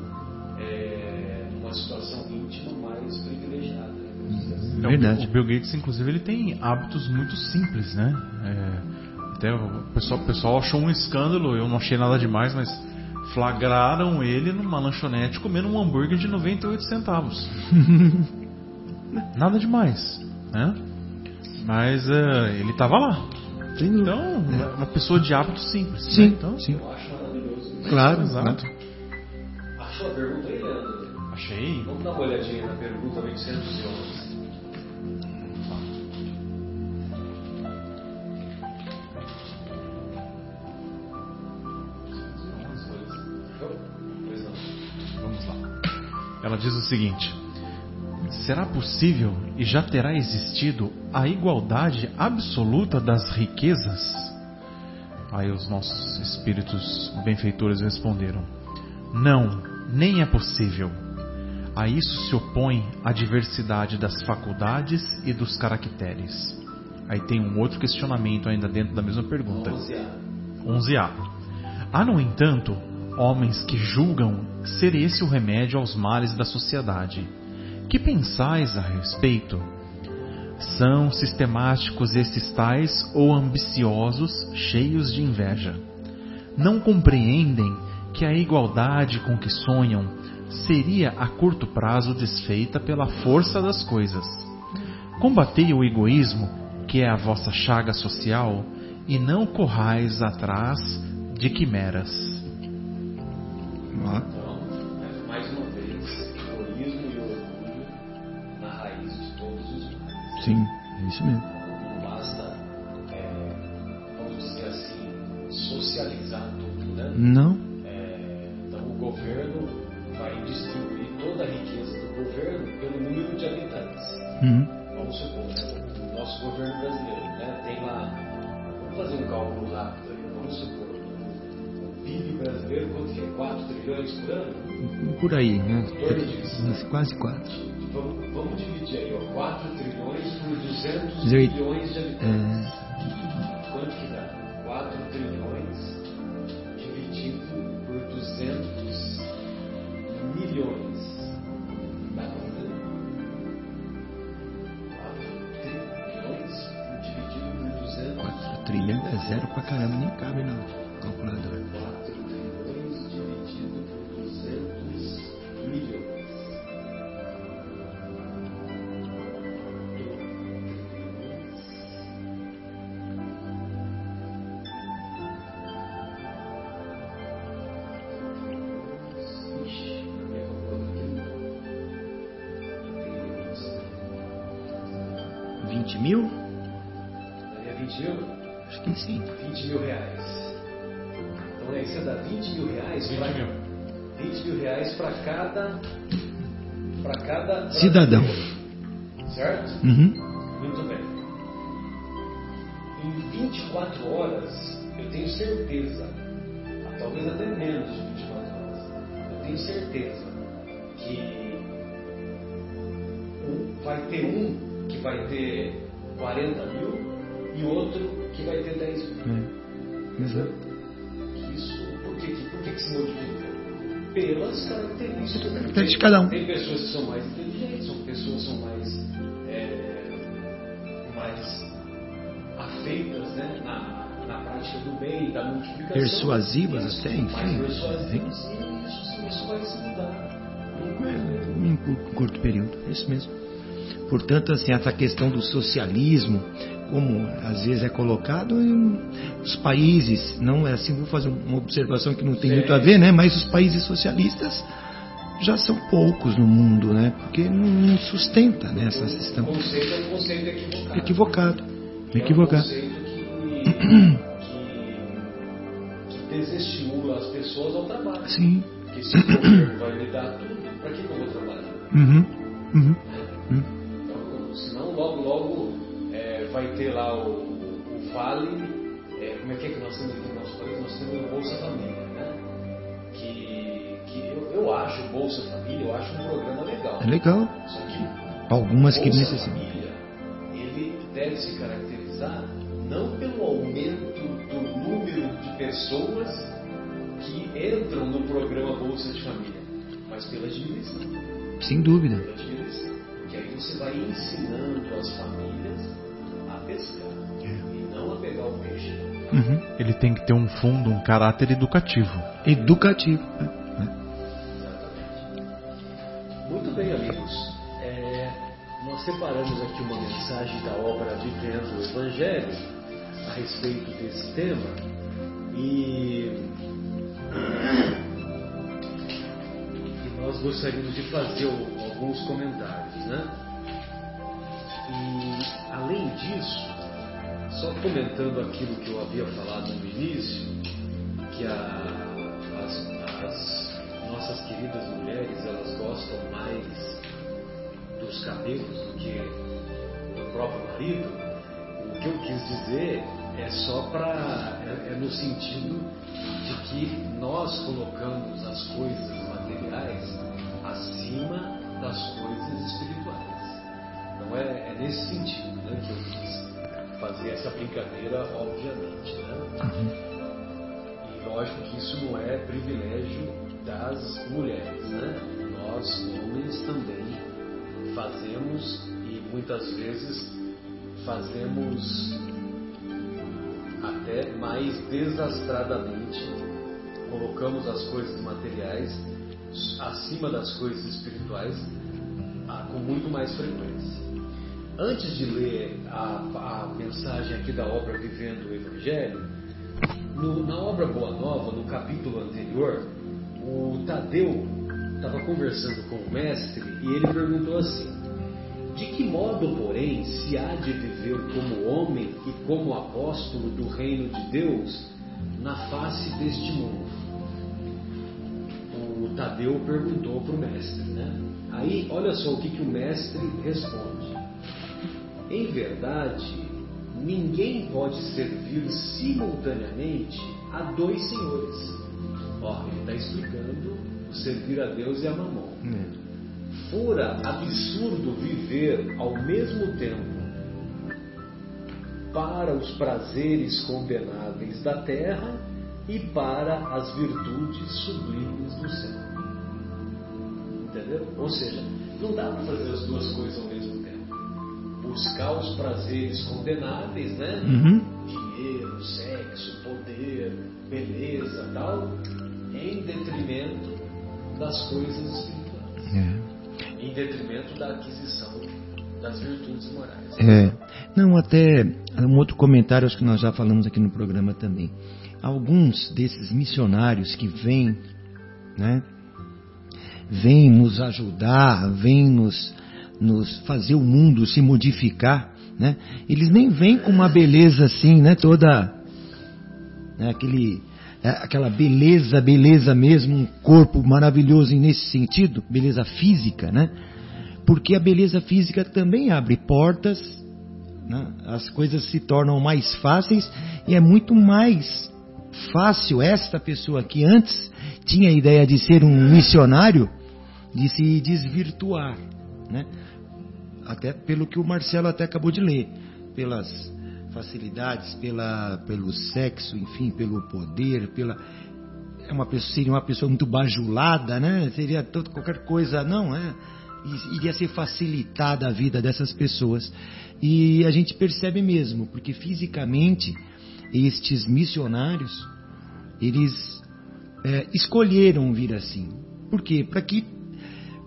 é, numa situação íntima mais privilegiada. Né? É verdade. O Bill Gates, inclusive, ele tem hábitos muito simples, né? É, até o pessoal, o pessoal achou um escândalo, eu não achei nada demais, mas flagraram ele numa lanchonete comendo um hambúrguer de 98 centavos. nada demais, né? Mas uh, ele estava lá. Então, é. uma pessoa de hábitos simples. Sim, né? então, sim. Eu acho maravilhoso. Claro, exato. Né? Achou a pergunta aí, Leandro? Achei. Vamos dar uma olhadinha na pergunta 811. Ela diz o seguinte: Será possível e já terá existido a igualdade absoluta das riquezas? Aí os nossos espíritos benfeitores responderam: Não, nem é possível. A isso se opõe a diversidade das faculdades e dos caracteres. Aí tem um outro questionamento ainda dentro da mesma pergunta. 11A. Há, no entanto, homens que julgam ser esse o remédio aos males da sociedade. Que pensais a respeito? São sistemáticos esses tais ou ambiciosos, cheios de inveja. Não compreendem que a igualdade com que sonham seria a curto prazo desfeita pela força das coisas. Combatei o egoísmo, que é a vossa chaga social, e não corrais atrás de quimeras. Então, mais uma vez, o egoísmo e orgulho na raiz de todos os males. Sim, é isso mesmo. Não basta, é, vamos dizer assim, socializar tudo, né? Não. É, então, o governo vai distribuir toda a riqueza do governo pelo número de habitantes. Uhum. 4 trilhões por ano? Por aí, né? Disso, Quase 4. Vamos, vamos, dividir aí, ó, 4 trilhões por 200 milhões de habitantes. É... Quanto que dá? 4 trilhões dividido por 200 milhões. Dá pra fazer? 4 trilhões dividido por 200 4 trilhões é zero pra caramba, nem cabe na calculadora. 4 trilhões cada para cada Cidadão. Certo? Uhum. Muito bem. Em 24 horas, eu tenho certeza, talvez até menos de 24 horas, eu tenho certeza que vai ter um que vai ter 40 mil e outro que vai ter 10 mil. É. Exato. Isso, por que, que- por que, que se modifica? Pelas características. Características de cada um. Tem pessoas que são mais inteligentes, são pessoas que são mais, é, mais afeitas né, na, na prática do bem, da multiplicação. Persuasivas Isso, até, enfim. Mais persuasivas. E isso, isso vai se mudar. Em cu- curto período, é isso mesmo. Portanto, assim, essa questão do socialismo, como às vezes é colocado em os países, não é assim, vou fazer uma observação que não tem Sim. muito a ver, né? Mas os países socialistas já são poucos no mundo, né? Porque não, sustenta né, essa O questão. conceito é um conceito equivocado. Equivocado. É um Equivocado. conceito que, que, que desestimula as pessoas ao trabalho. Sim. Porque se o governo vai me dar tudo, para que, eu vou trabalhar? Uhum. Uhum. Uhum. Então, senão logo, logo vai ter lá o, o Vale, é, como é que é que nós temos aqui no nosso país? Nós temos o Bolsa Família, né? Que, que eu, eu acho o Bolsa Família, eu acho um programa legal. É legal. Só que Algumas o que Bolsa necessitam. Família, ele deve se caracterizar não pelo aumento do número de pessoas que entram no programa Bolsa de Família, mas pela diminuição. Sem dúvida. Pela diminuição. Que aí você vai ensinando as famílias pescar e não a pegar o peixe. Uhum. Ele tem que ter um fundo, um caráter educativo. Educativo. Exatamente. Muito bem, amigos. É, nós separamos aqui uma mensagem da obra Vivendo o Evangelho a respeito desse tema e, e nós gostaríamos de fazer alguns comentários, né? E além disso, só comentando aquilo que eu havia falado no início, que a- as, as nossas queridas mulheres elas gostam mais dos cabelos do que do próprio marido, o que eu quis dizer é só para é, é no sentido de que nós colocamos as coisas materiais acima das coisas espirituais. Não é, é nesse sentido né, que eu quis fazer essa brincadeira, obviamente. Né? E lógico que isso não é privilégio das mulheres. Né? Nós, homens, também fazemos e muitas vezes fazemos até mais desastradamente, colocamos as coisas materiais acima das coisas espirituais ah, com muito mais frequência. Antes de ler a, a mensagem aqui da obra Vivendo o Evangelho, no- na obra Boa Nova, no capítulo anterior, o Tadeu estava conversando com o mestre e ele perguntou assim: De que modo, porém, se há de viver como homem e como apóstolo do reino de Deus na face deste mundo? O Tadeu perguntou para o mestre, né? Aí, olha só o que, que o mestre responde. Em verdade, ninguém pode servir simultaneamente a dois senhores. Ó, ele está explicando o servir a Deus e a Mamon. Fora absurdo viver ao mesmo tempo para os prazeres condenáveis da terra e para as virtudes sublimes do céu. Entendeu? Ou seja, não dá para fazer as duas coisas ao mesmo tempo. Buscar os prazeres condenáveis, né? Uhum. Dinheiro, sexo, poder, beleza, tal, em detrimento das coisas espirituais, É. em detrimento da aquisição das virtudes morais. É. Não, até um outro comentário, acho que nós já falamos aqui no programa também. Alguns desses missionários que vêm, né, vêm nos ajudar, vêm nos, nos fazer o mundo se modificar, né, eles nem vêm com uma beleza assim, né, toda, né, aquele, é, aquela beleza, beleza mesmo, um corpo maravilhoso nesse sentido, beleza física, né, porque a beleza física também abre portas, né? as coisas se tornam mais fáceis e é muito mais fácil esta pessoa que antes tinha a ideia de ser um missionário de se desvirtuar, né? Até pelo que o Marcelo até acabou de ler, pelas facilidades, pela, pelo sexo, enfim, pelo poder, pela é uma pessoa, seria uma pessoa muito bajulada, né? Seria todo, qualquer coisa, não, é? Iria ser facilitada a vida dessas pessoas. E a gente percebe mesmo, porque fisicamente estes missionários, eles é, escolheram vir assim. Por quê? Para que,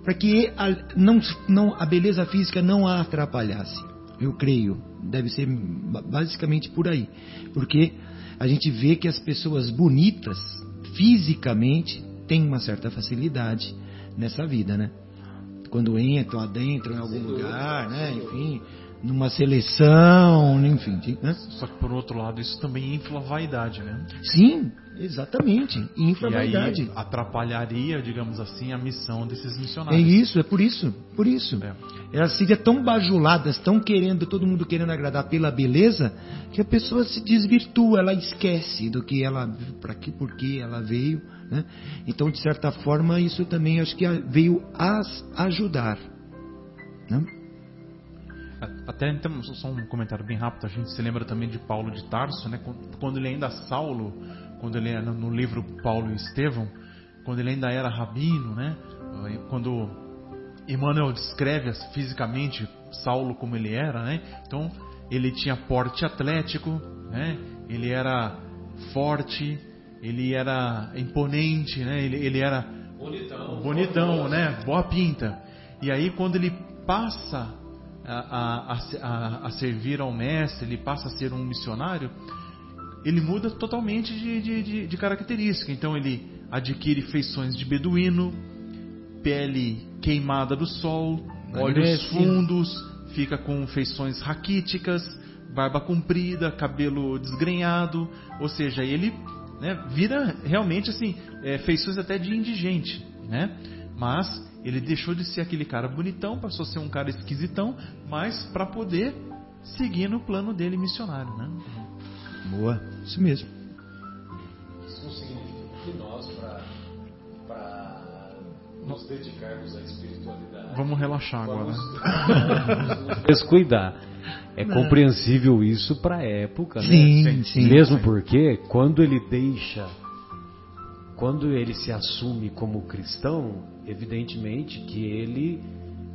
para que a, não, não, a beleza física não a atrapalhasse. Eu creio. Deve ser ba- basicamente por aí. Porque a gente vê que as pessoas bonitas, fisicamente, têm uma certa facilidade nessa vida, né? Quando entram, adentram em algum Sem dúvida, lugar, né? Enfim, numa seleção, enfim. Né? Só que por outro lado, isso também infla a vaidade, né? Sim, exatamente. E. Aí atrapalharia, digamos assim, a missão desses É missionários. isso, é por isso, por isso. É. Elas seriam tão bajuladas, tão querendo, todo mundo querendo agradar pela beleza, que a pessoa se desvirtua, ela esquece do que ela, para que, por que ela veio. Né? Então, de certa forma, isso também acho que veio as ajudar. Né? Até então, só um comentário bem rápido, a gente se lembra também de Paulo de Tarso, né? Quando ele ainda Saulo, quando ele era no livro Paulo e Estevão, quando ele ainda era rabino, né? Quando Emmanuel descreve fisicamente Saulo como ele era, né? Então, ele tinha porte atlético, né? Ele era forte, ele era imponente, né? Ele, ele era bonitão, bonitão, né? Boa pinta. E aí, quando ele passa a, a, a, a, servir ao mestre, ele passa a ser um missionário, ele muda totalmente de, de, de, de característica. Então ele adquire feições de beduíno, pele queimada do sol, olhos fundos, fica com feições raquíticas, barba comprida, cabelo desgrenhado, ou seja, ele né, vira realmente assim é, feições até de indigente, né? Mas ele deixou de ser aquele cara bonitão, passou a ser um cara esquisitão, mas para poder seguir no plano dele missionário, né? Boa, isso mesmo. Isso não significa que nós, para nos dedicarmos à espiritualidade, vamos relaxar vamos, agora. Vamos nos descuidar. É não. compreensível isso para a época, sim, né? Sim, sim. Mesmo sim. porque quando ele deixa quando ele se assume como cristão, evidentemente que ele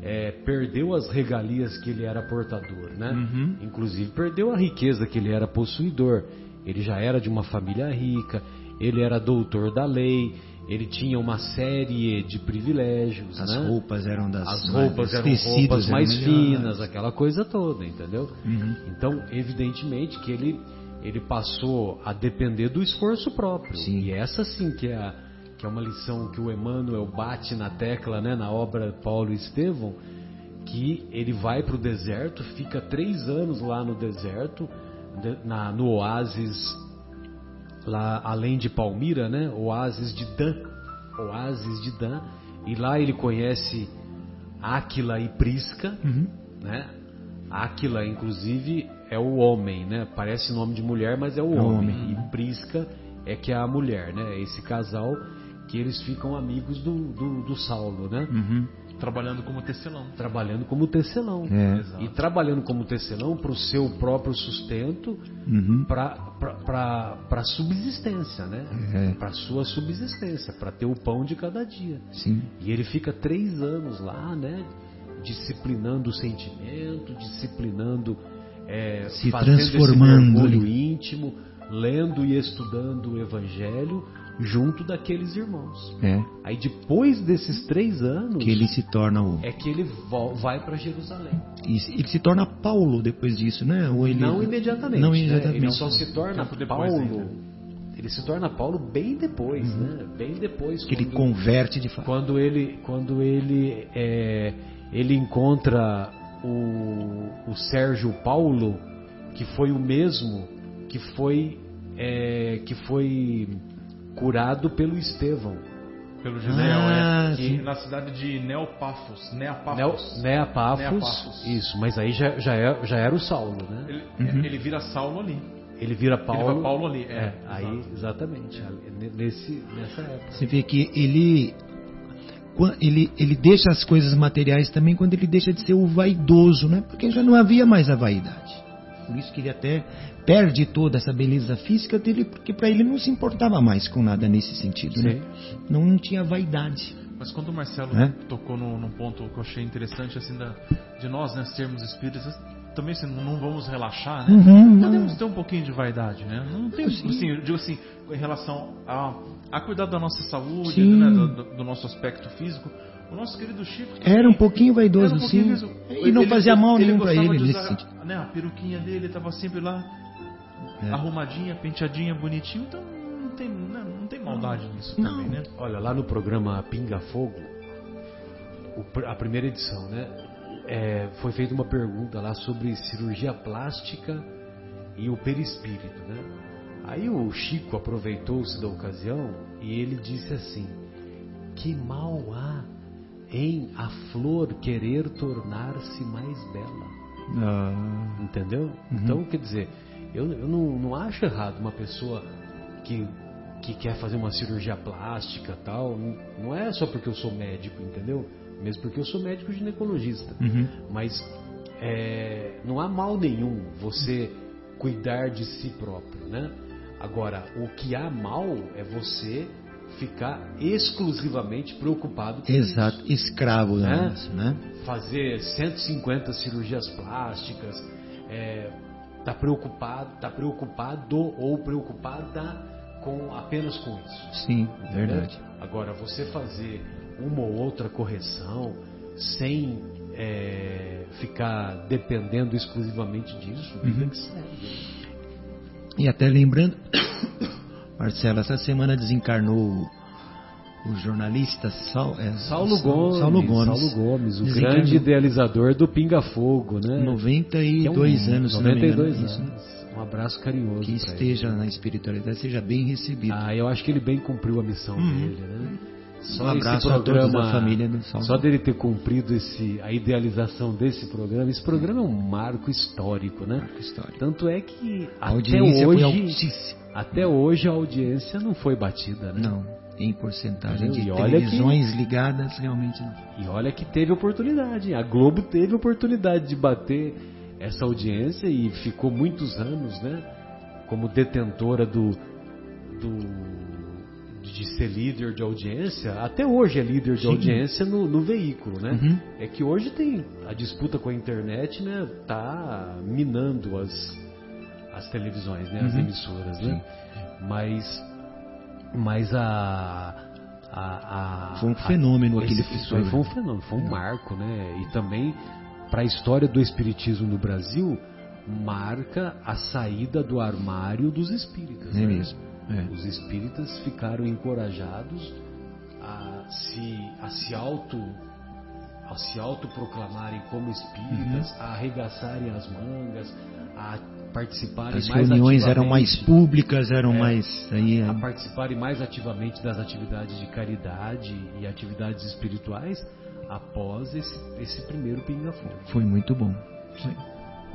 é, perdeu as regalias que ele era portador, né? Uhum. Inclusive perdeu a riqueza que ele era possuidor. Ele já era de uma família rica, ele era doutor da lei, ele tinha uma série de privilégios, As né? roupas eram das As roupas eram roupas mais eram finas, aquela coisa toda, entendeu? Uhum. Então, evidentemente que ele ele passou a depender do esforço próprio. Sim. E essa sim que é, a, que é uma lição que o Emmanuel bate na tecla, né, na obra Paulo e Estevão, que ele vai para o deserto, fica três anos lá no deserto, na, no oásis, lá além de Palmira, né, oásis de Dan, oásis de Dan, e lá ele conhece Áquila e Prisca, uhum. né, Áquila, inclusive, é o homem, né? Parece nome de mulher, mas é o É homem. homem. E Prisca é que é a mulher, né? Esse casal que eles ficam amigos do, do, do Saulo, né? Uhum. Trabalhando como tecelão. Trabalhando como tecelão. É. E trabalhando como tecelão para o seu próprio sustento, Uhum. para subsistência, né? É. Para sua subsistência, para ter o pão de cada dia. Sim. E ele fica três anos lá, né? Disciplinando o sentimento, disciplinando, é, Se fazendo transformando esse mergulho ali. íntimo, lendo e estudando o Evangelho junto daqueles irmãos. É. Aí depois desses três anos Que ele se torna o. é que ele vai para Jerusalém. e Ele se torna Paulo depois disso, né? Ou ele... Não imediatamente. Não né? imediatamente. Ele só se torna Paulo. ainda. Ele se torna Paulo bem depois, né? Bem depois. Que ele quando- converte de fato. quando ele quando ele é, ele encontra o, o Sérgio Paulo que foi o mesmo que foi é, que foi curado pelo Estevão Pelo Gideão, Ah, é. sim. E na cidade de Neopafos. Neo, Neapafos. Neapafos, Neapafos. isso mas aí já, já, é- já era o Saulo né Ele, Uhum. ele vira Saulo ali. ele vira Paulo vai Paulo ali, é, é, aí exatamente ali, nesse nessa época Você vê que ele, ele, ele deixa as coisas materiais também quando ele deixa de ser o vaidoso, né? Porque já não havia mais a vaidade. Por isso que ele até perde toda essa beleza física dele, porque para ele não se importava mais com nada nesse sentido, né? Não, não tinha vaidade. Mas quando o Marcelo É? tocou num ponto que eu achei interessante, assim, da, de nós, né, sermos espíritas, também assim, não, vamos relaxar, né? Uhum, Podemos não. ter um pouquinho de vaidade, né? Não tem, Sim. assim, eu digo assim, em relação a, a cuidar da nossa saúde, né, do, do- nosso aspecto físico. O nosso querido Chico Era um pouquinho vaidoso, um pouquinho sim. E não fazia mal nenhum para ele nesse usar, sentido. né, a peruquinha dele estava sempre lá É. arrumadinha, penteadinha, bonitinho, então não tem, né, não tem maldade nisso Não. também, né? Olha, lá no programa Pinga Fogo, o a primeira edição, né? é, foi feita uma pergunta lá sobre cirurgia plástica e o perispírito, né? Aí o Chico aproveitou-se da ocasião e ele disse assim: Que mal há em a flor querer tornar-se mais bela. Ah. Entendeu? Uhum. Então, quer dizer, eu, eu não, não acho errado uma pessoa que, que quer fazer uma cirurgia plástica tal. Não, é só porque eu sou médico, entendeu? Mesmo porque eu sou médico ginecologista. Uhum. Mas é, não há mal nenhum você cuidar de si próprio, né? Agora, o que há mal é você ficar exclusivamente preocupado com Exato, isso. escravo né? né? Fazer 150 cirurgias plásticas, é, tá preocupado, tá preocupado ou preocupada com apenas com isso. Sim, entendeu? verdade. Agora você fazer uma ou outra correção sem é, ficar dependendo exclusivamente disso, uhum. E até lembrando, Marcelo, essa semana desencarnou o jornalista Saul, é, Saulo, Gomes, Saulo Gomes. Saulo Gomes, o grande idealizador do Pinga Fogo, né? 92 é um, anos, 92 anos. Isso. Um abraço carinhoso. Que esteja ele. na espiritualidade, seja bem recebido. Ah, eu acho que ele bem cumpriu a missão uhum. dele, né? Só um abraço programa, a todos da família do. Só dele ter cumprido esse, a idealização desse programa, esse programa é um marco histórico, né? Marco histórico. Tanto é que a até hoje, até hoje a audiência não foi batida, né? Não em porcentagem de televisões que, ligadas, realmente não. E olha que teve oportunidade. A Globo teve oportunidade de bater essa audiência e ficou muitos anos, né? Como detentora do, do de ser líder de audiência, até hoje é líder de Sim. audiência no, no, veículo, né? Uhum. É que hoje tem a disputa com a internet, né? Tá minando as, as televisões, né? As uhum. emissoras, né? Mas mas a, a, a foi um fenômeno a, aquele esse, foi, foi um fenômeno, foi um marco, né? E também para a história do espiritismo no Brasil marca a saída do armário dos espíritas. É né? mesmo. É. Os espíritas ficaram encorajados a se, a se auto a se autoproclamarem como espíritas, uhum. a arregaçarem as mangas, a participarem As mais reuniões eram mais públicas, eram é, mais aí, a participarem mais ativamente das atividades de caridade e atividades espirituais após esse, esse primeiro pinga fogo. Foi muito bom.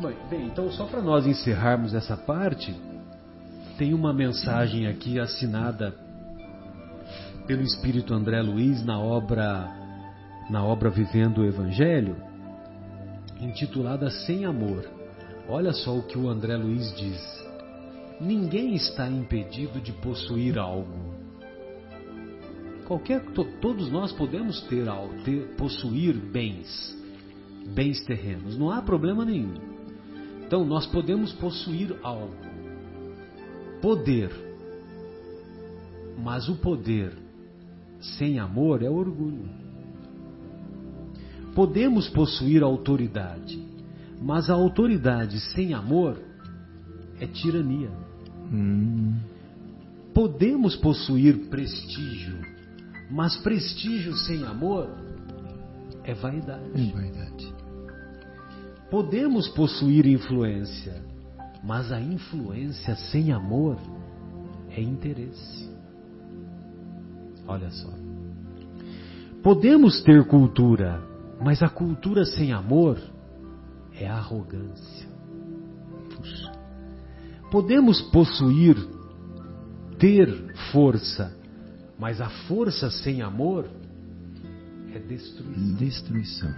Bem, bem, então só para nós encerrarmos essa parte, tem uma mensagem aqui assinada pelo Espírito André Luiz na obra na obra Vivendo o Evangelho, intitulada Sem Amor. Olha só o que o André Luiz diz. Ninguém está impedido de possuir algo. Qualquer, to, todos nós podemos ter ter, possuir bens, bens terrenos. Não há problema nenhum. Então nós podemos possuir algo poder. Mas o poder sem amor é orgulho. Podemos possuir autoridade, mas a autoridade sem amor é tirania. Hum. Podemos possuir prestígio, mas prestígio sem amor é vaidade. É vaidade. Podemos possuir influência, mas a influência sem amor é interesse. Olha só. Podemos ter cultura, mas a cultura sem amor é arrogância. Puxa. Podemos possuir, ter força, mas a força sem amor é destruição. Destruição.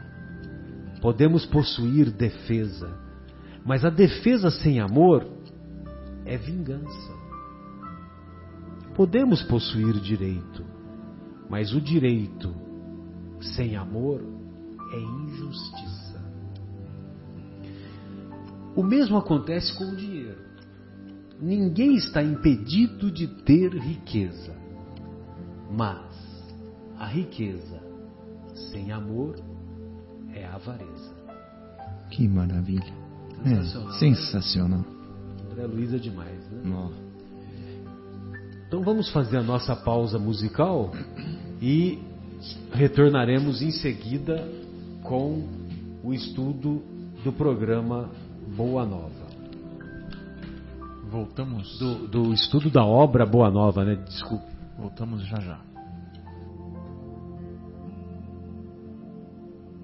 Podemos possuir defesa, mas a defesa sem amor é vingança. Podemos possuir direito, mas o direito sem amor é injustiça. O mesmo acontece com o dinheiro. Ninguém está impedido de ter riqueza, mas a riqueza sem amor é avareza. Que maravilha! Sensacional. É, sensacional. André Luiz é demais, né? Então vamos fazer a nossa pausa musical e retornaremos em seguida com o estudo do programa Boa Nova. Voltamos. Do, do estudo da obra Boa Nova, né? Desculpe. Voltamos já já.